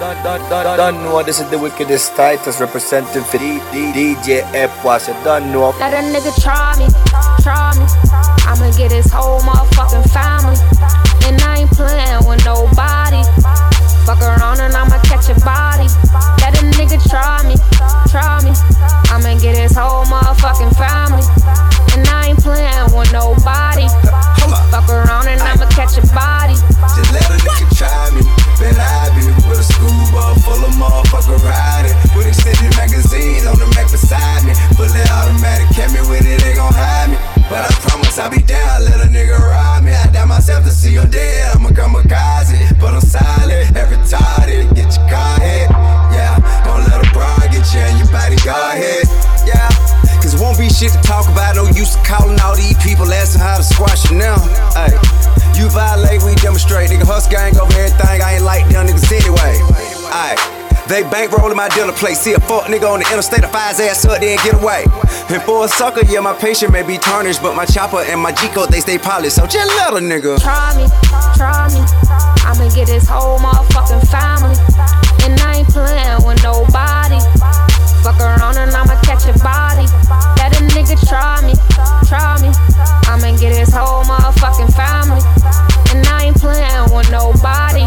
Don't, don't, don't know this is the wickedest titles representing for D, D, DJ Epoas. You don't know. Let a nigga try me, try me. I'ma get his whole motherfucking family. And I ain't playing with nobody. Fuck around and I'ma catch a body. Let a nigga try me, try me. I'ma get his whole motherfucking family. And I ain't playing with nobody. Fuck around and I'ma catch a body. Just let a nigga try me. Bet I be with a school bus full of motherfucker riding. With extended magazine on the Mac beside me. Fully automatic, catch me with it, they gon' hide me. But I promise I'll be down, let a nigga ride me. I doubt myself to see you dead, I'm a kamikaze. But I'm silent, every retarded. Get your car hit, yeah. Don't let a broad get you and your body guard hit, yeah. Cause won't be shit to talk about, no use calling all these people asking how to squash it now. Ay. You violate, we demonstrate. Nigga, hus gang over everything. I ain't like them niggas anyway. Aight. They bankrolling my dealer plate. See a fuck nigga on the interstate, a fire his ass up, then get away. And for a sucker, yeah, my patient may be tarnished, but my chopper and my G code, they stay polished. So just let a nigga. Try me, try me. I'ma get his whole motherfucking family. And I ain't playing with nobody. Fuck around and I'ma catch a body. Nigga try me, try me. I'ma get his whole motherfucking family. And I ain't playing with nobody.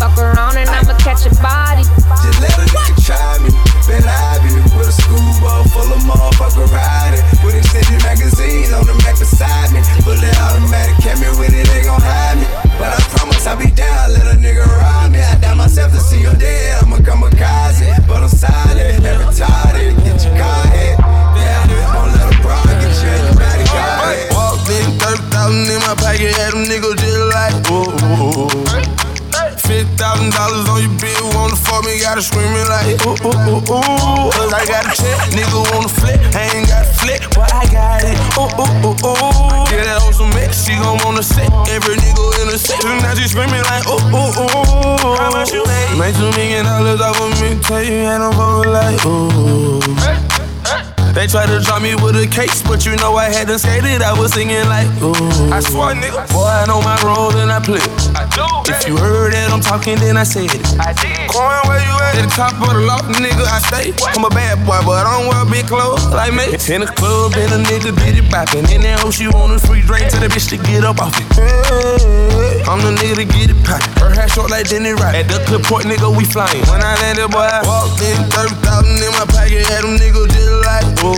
Fuck around and I'ma catch a body. Just let a nigga try me. Bet I be with a school bus full of motherfucker riding. With extended magazine on the Mac beside me. Fully automatic, catch me with it, they gon' hide me. But I promise I'll be down, let a nigga ride me. I doubt myself to see you dead, I'ma come a kamikaze. They try to drop me with a case, but you know I hadn't skated. I was singing like, ooh. I swear, nigga, boy, I know my role and I play. I do. If you heard that I'm talking, then I said it. I did. Coin, where you at? At the top of the loft, nigga, I stay. I'm a bad boy, but I don't wear big clothes like me. In the club, and a nigga did it bopping. In that hoe, she want a free drink to the bitch to get up off it. I'm the nigga to get it poppin'. Her hair short like Denny Rock. At the clip port, nigga, we flying. When I landed, boy, I walked in, 30,000 in my pocket, had them niggas just like, ooh.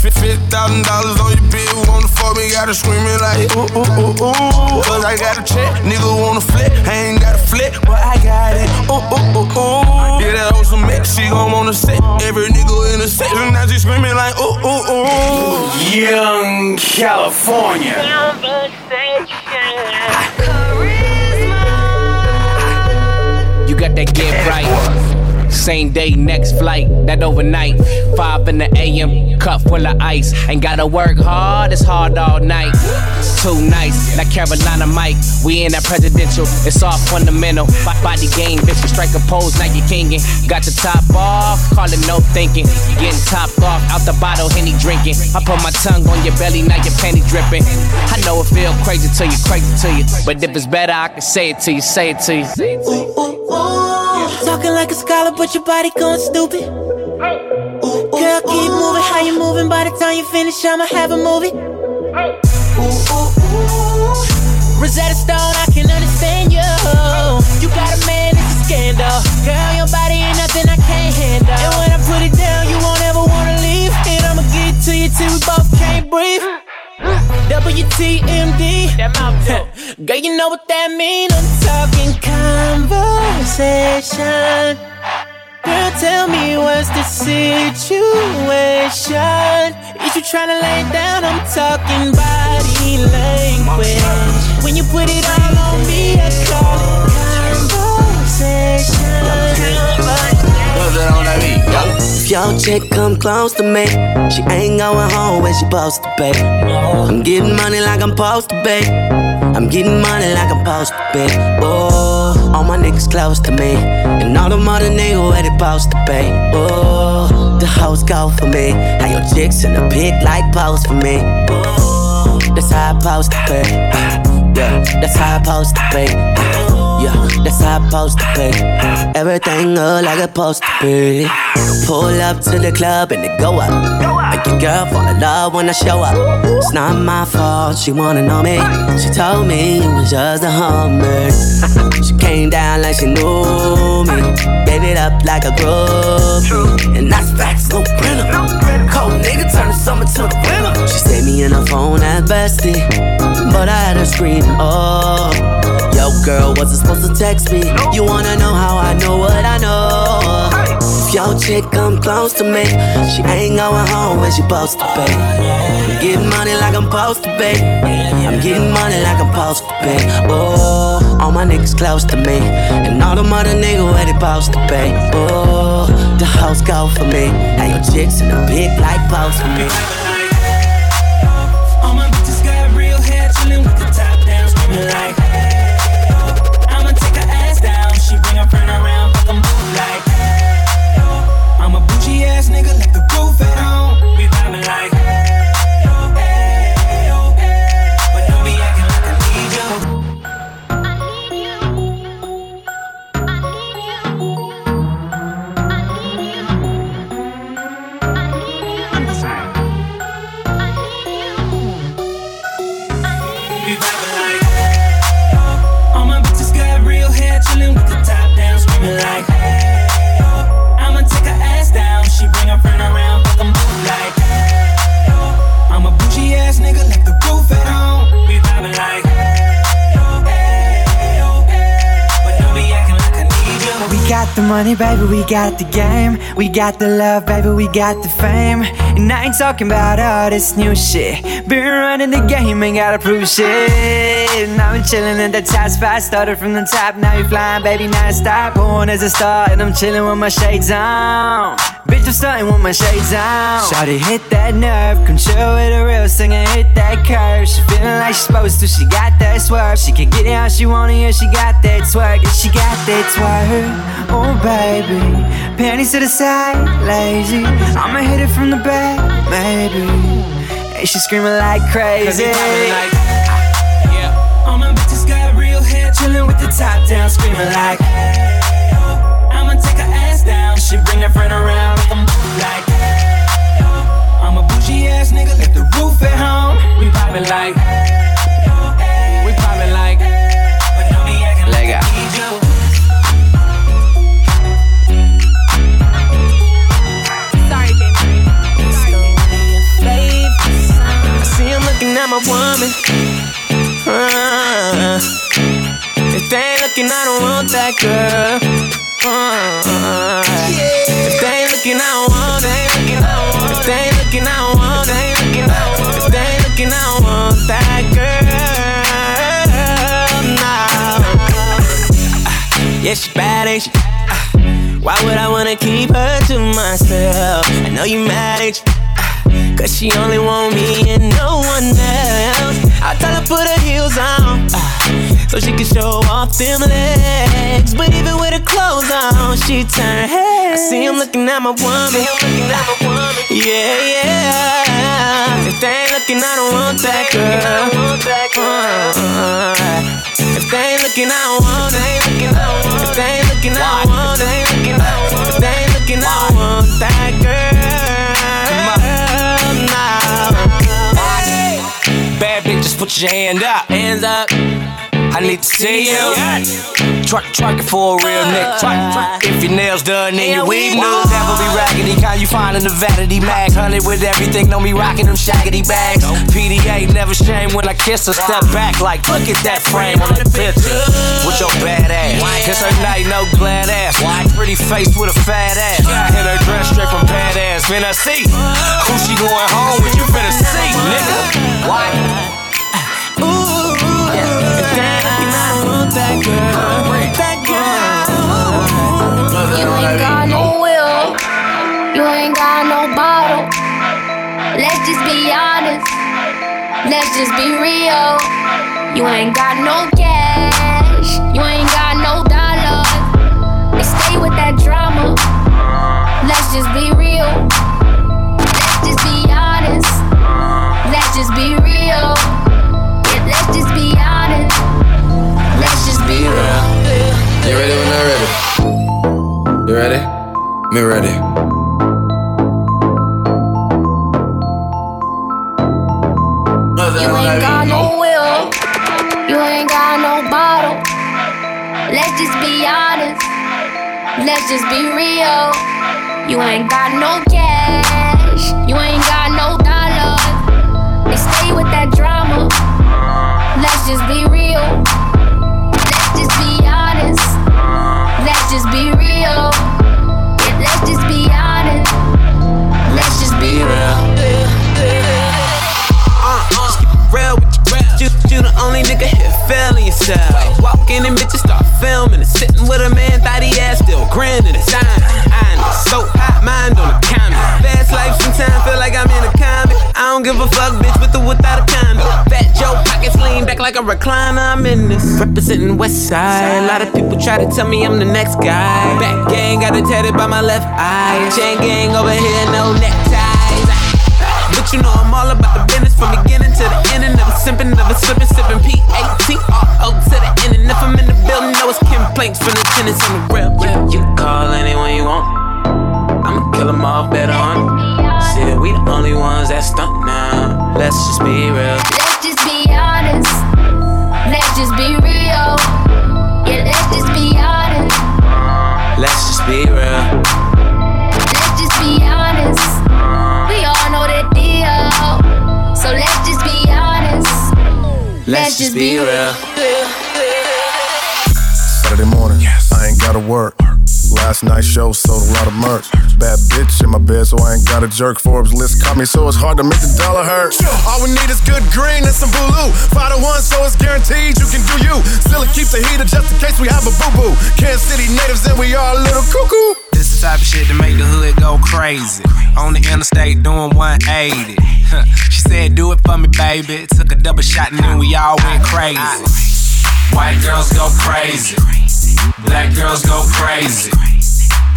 Fifty thousand dollars on your bill, wanna fuck me, gotta screaming like ooh ooh ooh ooh. Cause I got a check, nigga wanna flip, I ain't got a flip, but I got it. Ooh ooh ooh ooh. Yeah, that on some mix, she gon' wanna sit. Every nigga in the section, now she screaming like ooh ooh ooh. Young California. Charisma. You got that get right. Same day, next flight, that overnight. 5 in the AM, cup full of ice. Ain't gotta work hard, it's hard all night. Too nice, like Carolina Mike. We in that presidential, it's all fundamental. Bo- Body game, bitch, you strike a pose, now you kingin'. Got the top off, call it no thinking. Getting topped off, out the bottle, Henny drinking. I put my tongue on your belly, now your panty dripping. I know it feel crazy to you, crazy to you. But if it's better, I can say it to you, say it to you. Talking like a scholar, but your body going stupid. Girl, keep moving. How you moving? By the time you finish, I'ma have a movie. Rosetta Stone, I can understand you. You got a man, it's a scandal. Girl, your body ain't nothing I can't handle. And when I put it down, you won't ever wanna leave. And I'ma get to you till we both can't breathe. WTMD. Girl, you know what that mean. I'm talking conversation. Girl, tell me what's the situation? Is you tryna lay down? I'm talking body language. When you put it all on me, I call it conversation. If your chick come close to me, she ain't going home when she supposed to be. I'm getting money like I'm supposed to be. I'm getting money like I'm supposed to be. Oh, all my niggas close to me, and all them other niggas where they supposed to be. Oh, the hoes go for me. How your chicks in the pit like pose for me. Oh, that's how I supposed to be. Yeah, that's how I supposed to be. Yeah, that's how I'm supposed to be. Everything look like it's supposed to. Pull up to the club and it go up. Make your girl fall in love when I show up. It's not my fault, she wanna know me. She told me it was just a hummer. she came down like she knew me. Gave it up like a groupie. And that's facts, no printer. Cold nigga turn the summer to the winter. She saved me in her phone at bestie. But I had her screaming, oh. Girl, wasn't supposed to text me. You wanna know how I know what I know? If your chick come close to me, she ain't going home when she supposed to be. I'm getting money like I'm supposed to be. I'm getting money like I'm supposed to be. Oh, all my niggas close to me, and all the mother niggas where they supposed to be. Oh, the house go for me. Now your chicks in the big like post for me. Got the money, baby, we got the game. We got the love, baby, we got the fame. And I ain't talking about all this new shit. Been running the game, ain't gotta prove shit. Now I'm chillin' in the top spot. Started from the top, now you flying, baby, now stop. Born as a star, and I'm chillin' with my shades on. Bitch, I'm starting with my shades on. Shawty hit that nerve, control with a real singer, hit that curve. She feeling like she's supposed to, she got that swerve. She can get it how she want it, yeah, she got that twerk, yeah, she got that twerk. Oh, baby, panties to the side, lazy. I'ma hit it from the back, maybe. And she screaming like crazy. All my bitches got real hair, chillin' with the top down, screaming like. She bring her friend around, like I'm like. I'm a bougie ass nigga, left the roof at home. We vibing like. We vibing like. But don't be acting like I need you. Sorry, James. I see him looking at my woman. Uh, if they ain't looking, I don't want that girl. Uh, if they ain't looking, I want. They ain't looking, I want. They ain't looking, I want. They ain't looking, I want. That girl. Nah. Yeah, she bad, ain't she? Why would I wanna keep her to myself? I know you mad, ain't you? Cause she only want me and no one else. I tell her put her heels on, uh, so she can show off them legs. But even with her clothes on, she turn heads. I see him looking at my woman. Yeah, yeah. If they ain't looking, I don't want that girl. Uh, if they ain't looking, I don't want it. If they ain't looking, I don't want it. If they ain't looking, I don't want that girl. Nah. Bad bitches, put your hand up. Hands up. I need to see you. Twerk it for a real nigga. If your nails done, then your weave new. Never be raggedy, kind you find in the vanity mag. Hundred with everything, don't be rocking them shaggedy bags. PDA, never shame when I kiss her. Step back like, look at that frame on the picture. With your bad ass. Kiss her night, no glad ass. Pretty face with a fat ass. Hit her dress straight from bad ass. Finna see who she going home with. You finna see, nigga. Why? Ooh, if they ain't I that girl. That girl. You ain't got no will. You ain't got no bottle. Let's just be honest. Let's just be real. You ain't got no cash. You ain't got no dollars. Stay with that drama. Let's just be real. be around. You ready when I ready? You ready? Me ready. Ain't got no will. You ain't got no bottle. Let's just be honest. Let's just be real. You ain't got no cash. You ain't got only nigga here feeling yourself. Walk in and bitches start filming and sitting with a man, thought he ass still grinning and signing. I know, so hot mind on the comment. Fast life sometimes feel like I'm in a comic. I don't give a fuck, bitch, with or without a condom. Fat Joe pockets lean back like a recliner. I'm in this. Representing West Side. A lot of people try to tell me I'm the next guy. Back gang got it tatted by my left eye. Chain gang over here, no neckties. But you know I'm all about the business from beginning to the end. and Never simping, never slipping, sipping P-A-T-R-O to the end. And if I'm in the building, know it's complaints from the tenants on the real. You, you call anyone you want. I'ma kill them off better on. Shit, we the only ones that stunt now. Let's just be real. Let's just be honest. Let's just be real. Yeah, let's just be honest. Let's just be real. Let's just be honest. So let's just be honest. Let's just be real. Saturday morning, I ain't gotta work. Last night's show sold a lot of merch. Bad bitch in my bed, so I ain't got a jerk. Forbes list caught me, so it's hard to make the dollar hurt. All we need is good green and some blue. Five to one, so it's guaranteed you can do you. Still keep the heater just in case we have a boo boo. Kansas City natives, and we are a little cuckoo. Type of shit to make the hood go crazy. On the interstate doing 180. Huh. she said, Do it for me, baby. Took a double shot and then we all went crazy. White girls go crazy. Black girls go crazy.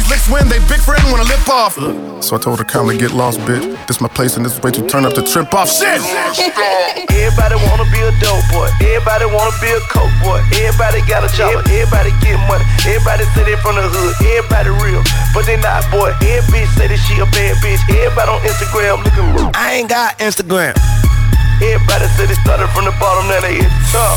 these licks when they big friend wanna lip off. So I told her, calmly get lost, bitch. This my place and this is way too turn up to trip off. Shit! Everybody wanna be a dope boy. Everybody wanna be a coke boy. Everybody got a job. Everybody get money. Everybody say they from the hood. Everybody real, but they not boy. Every bitch say that she a bad bitch. Everybody on Instagram looking real. I ain't got Instagram. Everybody say they started from the bottom, now they hit the top.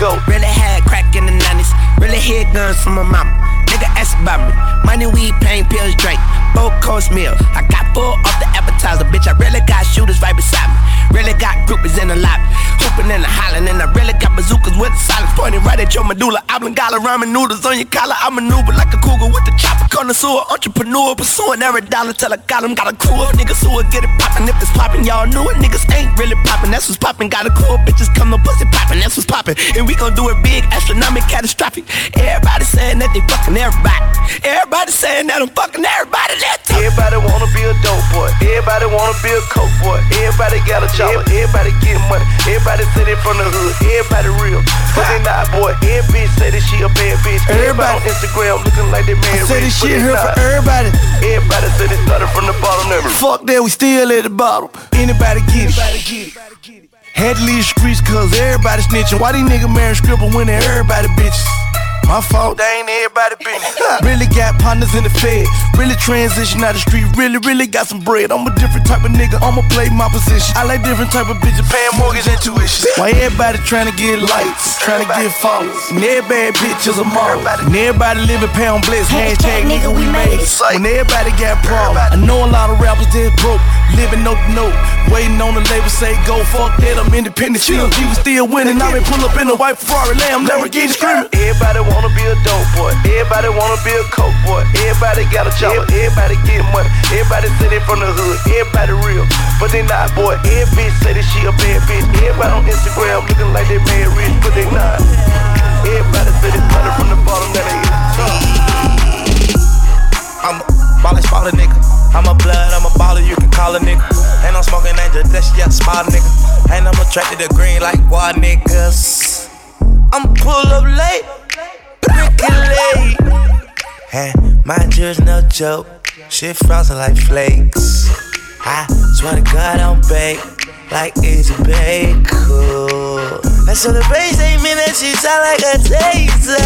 Go. Really had crack in the 90s. Really hit guns from my mama. Nigga ask about me. Money, weed, pain, pills, drink. Four course meal. I got full off the appetizer, bitch. I really got shooters right beside me. Really got groupies in the lobby. Hooping and hollering. And I really got bazookas with the silence pointing right at your medulla. Oblongata ramen noodles on your collar. I maneuver like a cougar with the chopper. Connoisseur, entrepreneur. Pursuing every dollar till I got him. Got a crew of niggas who will get it poppin'. If it's poppin', y'all knew it. Niggas ain't really poppin'. That's what's poppin'. Got a crew cool bitches come no pussy poppin'. That's what's poppin'. And we gon' do it big, astronomic, catastrophic. Everybody saying that they fucking everybody. Everybody saying that I'm fucking everybody. Let's. Everybody wanna be a dope boy. Everybody wanna be a coke boy. Everybody got a job. Everybody get money. Everybody say they from the hood. Everybody real, but they not boy. Every bitch say that she a bad bitch. Everybody, on Instagram looking like they married. say this shit here for everybody. Everybody say they started from the bottom. Never. Fuck that, we still at the bottom. Anybody get it? Had to leave the streets cause everybody snitching. Why these niggas marrying scribble when they everybody bitches? My fault. They ain't everybody business. really got partners in the fed. Really transition out the street. Really, really got some bread. I'm a different type of nigga. I'ma play my position. I like different type of bitches. Paying mortgage and tuition. Why everybody trying to get lights? Trying to get followers. And every bad bitch is a model. And everybody living pound bliss. Hashtag nigga we made it. When everybody got problems. I know a lot of rappers that broke. Living to note. Waiting on the label say go. Fuck that, I'm independent. Chill, G was still winning. I been pull up in a white Ferrari Lamb. Lamborghini screaming. Everybody wanna be a dope boy. Everybody wanna be a coke boy. Everybody got a job. Everybody get money. Everybody said they from the hood. Everybody real, but they not boy. Every bitch say that she a bad bitch. Everybody on Instagram looking like they made rich, but they not. Everybody said they started from the bottom that they is I'm a baller, baller nigga. I'm a blood, I'm a baller, you can call a nigga. And I'm smoking angel, that's yeah, small nigga. And I'm attracted to green like wild niggas. I'm pull up late late. Hey, my jewelry's no joke. Shit frozen like flakes. I swear to God, I'm baked like a bake. I saw the bass ain't mean that she sound like a taser.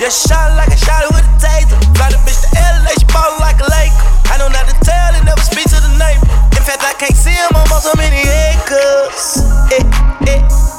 Just shot like a shot with a taser. Fly the bitch to LA, she ballin' like a lake. I know not to tell and never speak to the neighbor. In fact, I can't see him on so many acres. Eh.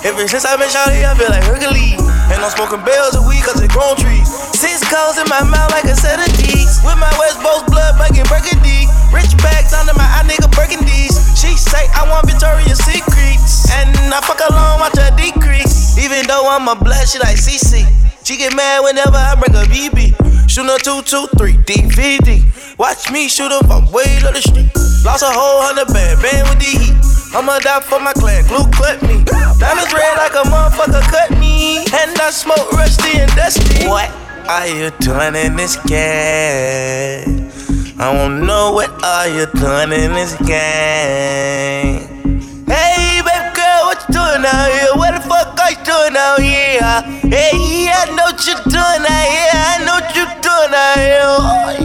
Ever since I've been shouting, I feel like Hercules. And I'm smoking bells of weed cause it's grown trees. Six codes in my mouth like a set of D's. With my West Coast blood making burgundy. Rich bags under my eye nigga burgundies. She say I want Victoria's Secrets. And I fuck alone, watch her decrease. Even though I'm a blood, she like CC. She get mad whenever I bring a BB. Shoot a 223 DVD. Watch me shoot him from way to the street. Lost a whole hundred band, band with the heat. I'ma die for my clan, glue clip me. Diamonds red like a motherfucker cut me. And I smoke rusty and dusty. What are you doing in this game? I wanna know what are you doing in this game? Hey, baby girl, what you doing out here? What the fuck are you doing out here? Hey, I know what you're doing out here. I know what you're doing out here.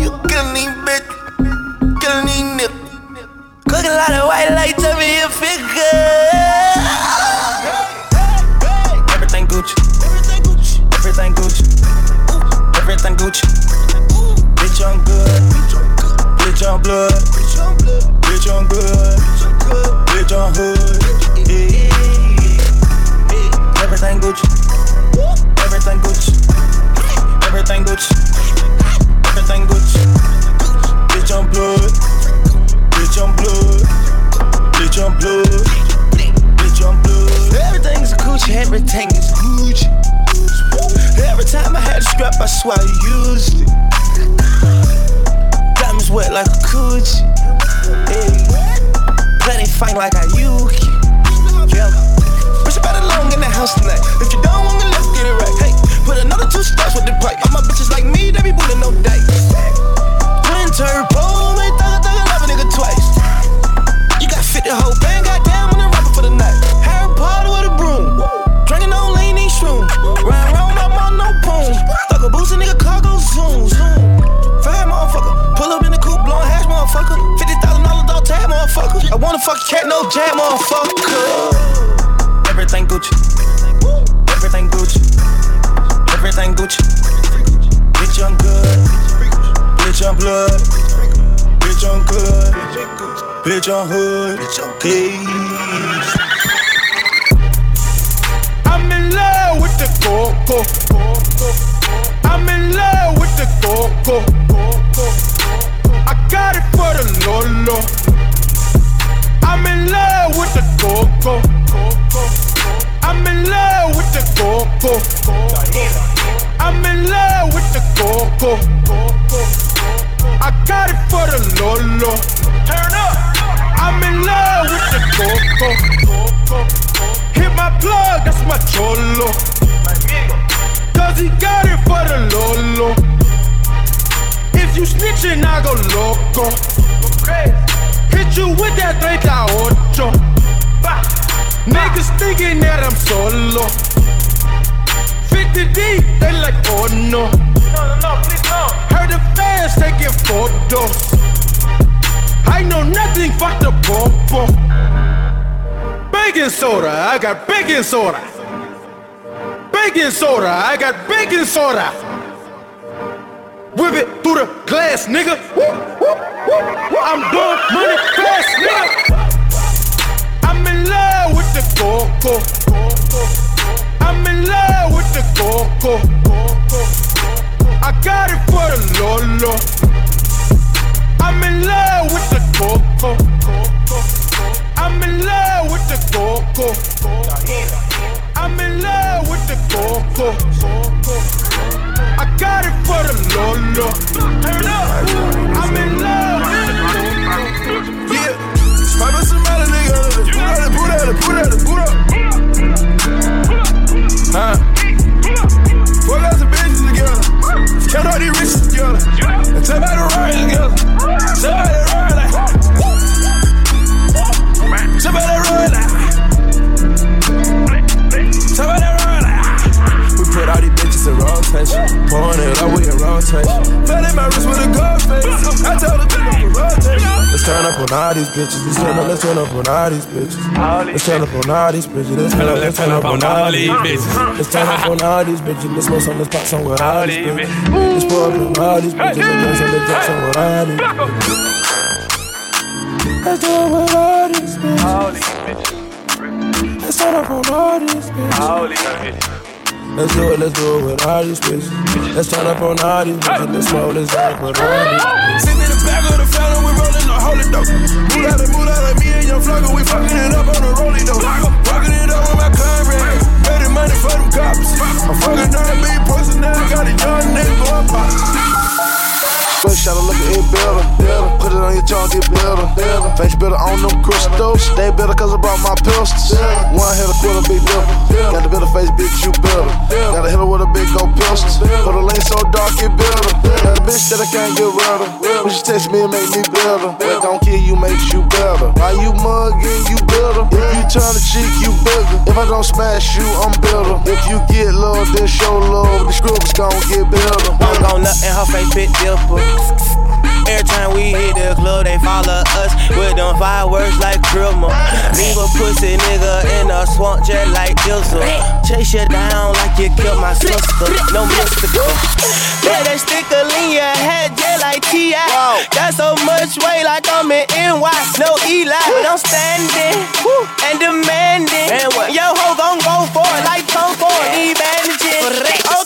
Coco. I got it for the Lolo. Turn up. I'm in love with the coco. Hit my plug, that's my cholo. Cause he got it for the Lolo. If you snitching, I go loco. Hit you with that 38. Niggas thinking that I'm solo. 50 deep, they like, oh no. Heard the fans taking photos. I know nothing, fuck the popo. Baking soda, I got baking soda. Baking soda, I got baking soda. Whip it through the glass, nigga. I'm doing money fast, nigga I'm in love with the coco. I'm in love with the coco. Got it for the Lolo. I'm in love with the coco. I'm in love with the coco. I'm in love with the coco. I got it for the Lolo. Turn up. I'm in love with the coco. Yeah. Pop somebody, nigga. Put out, put out, put out, Huh? together. And somebody to ride together. Somebody to ride like. Somebody to ride like. Somebody to ride like. We put all these bitches in raw touch. Pouring it up with a raw touch. Fell in my wrist with a gold face on all these bitches. Let's turn up, let's turn up on all these bitches. Let's turn up on all these bitches. Let's turn up, let's turn up on all these bitches. Let's turn up on all these bitches. Let's smoke some, let's pop some with all these bitches. Let's pour up on all these bitches. Let's drink some, let's drink some with all these bitches. Let's do it with all these bitches. Let's turn up on all these bitches. Let's do it, let's do it with all these bitches. Let's turn up on all these bitches. Let's smoke, let's turn up on all these bitches. Sitting in the back of the family, we rolling the holy dope. Move out and move out like me and young Flugger, we fucking it up on the rolling dope. Fucking it up with my comrades. Betting money for them cops. I'm fucking on me, pussy now, got a young nigga going pop. First shot, look at it better. Put it on your jaw, get better. Face better on them crystals. Stay better cause I brought my pistols. One hit a quarter, big differ. Got the better face, bitch, you better. Got a hitter with a big gold pistol. Put the lane so dark, it better. Got a bitch that I can't get rid of. When she text me, it make me better. But don't kill you, makes you better. Why you mugging, you better. If you turn the cheek, you bigger. If I don't smash you, I'm better. If you get love, then show love. The scribbles gon' get better. I'm gon' nut in her face, bit differ. Every time we hit the club, they follow us with them fireworks like Christmas. Leave a pussy nigga in a swamp jet like Ilsa. Chase you down like you killed my sister. No mystical. Yeah, they stick a in your head just like T.I. Got so much weight like I'm in NY. No Eli, but I'm standing and demanding. And what? Yo, ho gon' go for it like Tom Ford. Bandages.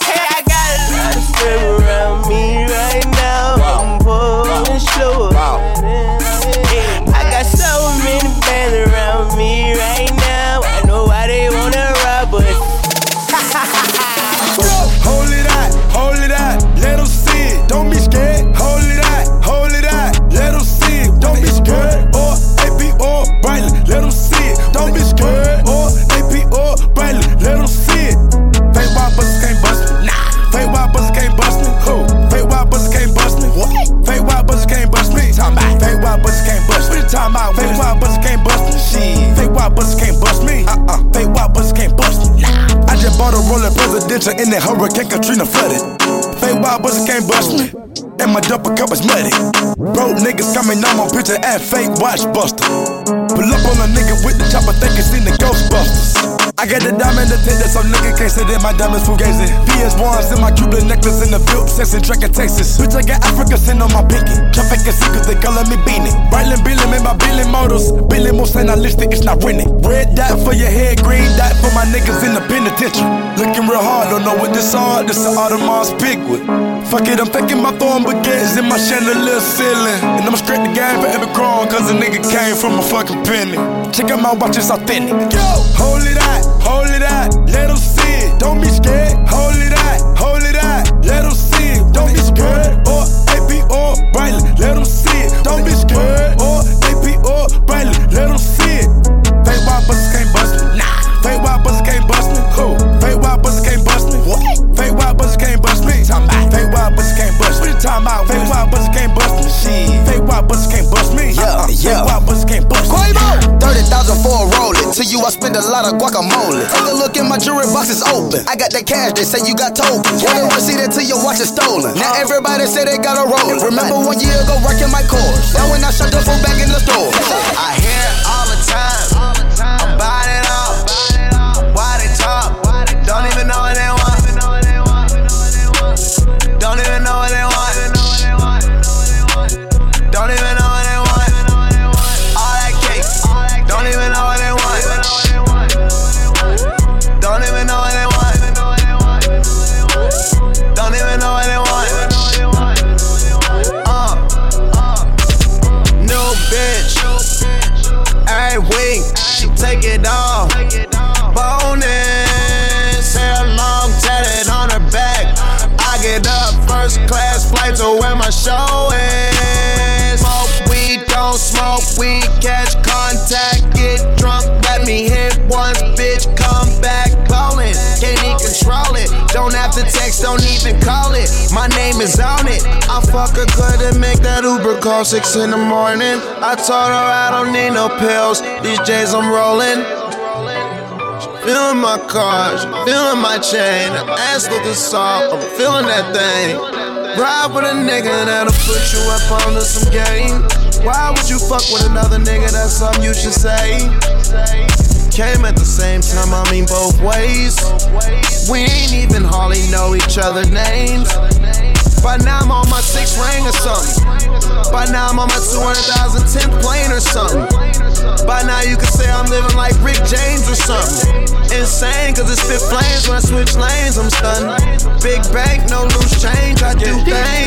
Picture and fake watch buster. Pull up on a nigga with the chopper, think it's in the Ghostbusters. I got the diamond attendant, so nigga can't say that my diamonds fugazi. PS1s in my Cuban necklace in the and track in Texas. Bitch, I got Africa sitting on my pinky. Traffic and secrets, they calling me Beanie. Brightland Billy, made my Billy Motors. Billy most analytic, it's not winning. Red dot for your head, green dot for my niggas in the penitentiary. Looking real hard, don't know what this are. This is Audemars Piguet. Fuck it, I'm taking my thorn baguettes in my chandelier ceiling. And I'm straight the game for every crown, cause a nigga came from a fucking penny. Check out my watch, it's authentic. Yo, hold it out, hold it out, let them see it. Don't be scared, hold you, I spend a lot of guacamole. Take a look in my jewelry box, it's open. I got that cash, they say you got tokens. Want a receipt until your watch is stolen. Now everybody say they got a roll. Remember one year ago, wrecking my cars. Now when I shut the phone back in the store. I hear it all the time. Weed, catch contact, get drunk, let me hit once, bitch, come back, ballin'. Can't even control it, don't have to text, don't even call it. My name is on it. I fuck her good and make that Uber call six in the morning. I told her I don't need no pills, these J's I'm rolling. Feeling my car, she feeling my chain. Ass looking soft, I'm feeling that thing. Ride with a nigga that'll put you up under some game. Why would you fuck with another nigga? That's something you should say. Came at the same time, I mean both ways. We ain't even hardly know each other's names. By now I'm on my sixth ring or something. By now I'm on my 200,000 10th plane or something. By now you can say I'm living like Rick James or something. Insane, cause it's spit flames when I switch lanes, I'm stunned. Big bank, no loose change, I do things.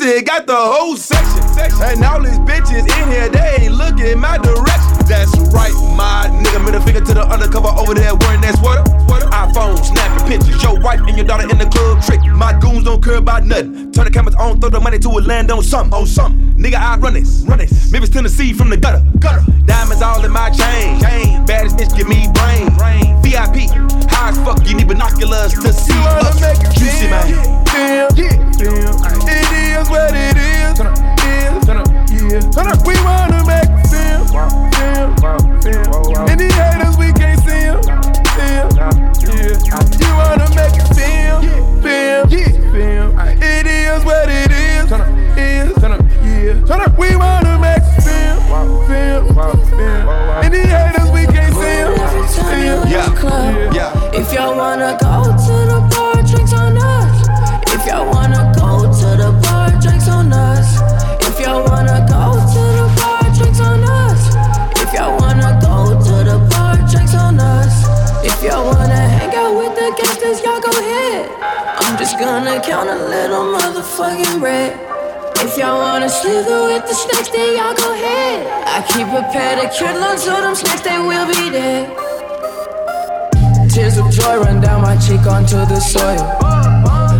Juicy got the whole section. And all these bitches in here, they ain't looking my direction. That's right, my nigga. Middle finger to the undercover over there wearing that sweater. iPhone snapping pictures. Your wife and your daughter in the club trick. Don't care about nothing. Turn the cameras on, throw the money to a land on something. On something. Nigga, I run this. Run this. Memphis, Tennessee from the gutter. Gutter. Diamonds all in my chain. chain. Baddest bitch, give me brain. brain. VIP. High as fuck, you need binoculars to see us. Juicy, man. Feel, feel. It is what it is. Turn up, is. Turn up, yeah. Turn up. We wanna make it feel, feel, feel. And the haters, we can't see them, feel, yeah. You wanna make it feel, feel, feel. It is what it is. Turn up, is. Turn up, yeah. Turn up. We wanna make it feel, feel, feel. And the haters, we can't see them, feel, Yeah, yeah. If y'all wanna go just gonna count a little motherfucking bread. If y'all wanna slither with the snakes, then y'all go ahead. I keep a pedicure, look so them snakes, they will be dead. Tears of joy run down my cheek onto the soil.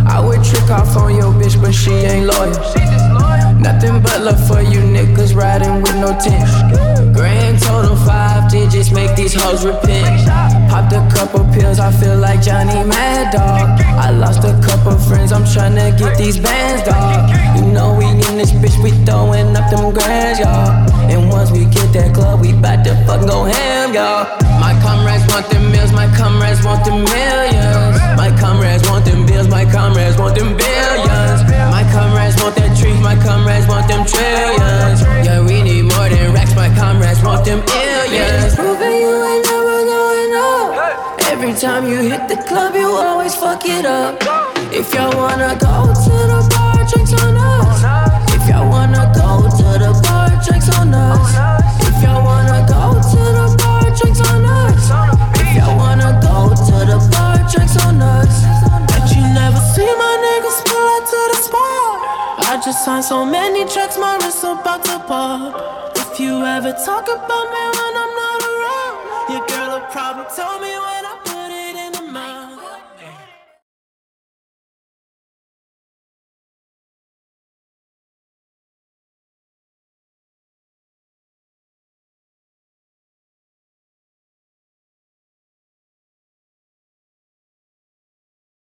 I would trick off on your bitch, but she ain't loyal. Nothing but love for you niggas riding with no tension. Grand total five digits make these hoes repent. Popped a couple pills, I feel like Johnny Mad Dog. I lost a couple friends, I'm tryna get these bands, dog. You know we in this bitch, we throwing up them grands, y'all. And once we get that club, we bout to fuck go ham, y'all. My comrades want them meals, my comrades want them millions. My comrades want them bills, my comrades want them billions. My comrades want that treat, my comrades want you hit the club, you always fuck it up. If y'all wanna go to the bar, drinks on us. If y'all wanna go to the bar, drinks on us. If y'all wanna go to the bar, drinks on us. If y'all wanna go to the bar, drinks on us. Bet you never see my niggas pull up to the spot. I just signed so many tracks, my wrist about to pop. If you ever talk about me when I'm not around, your girl will probably tell me.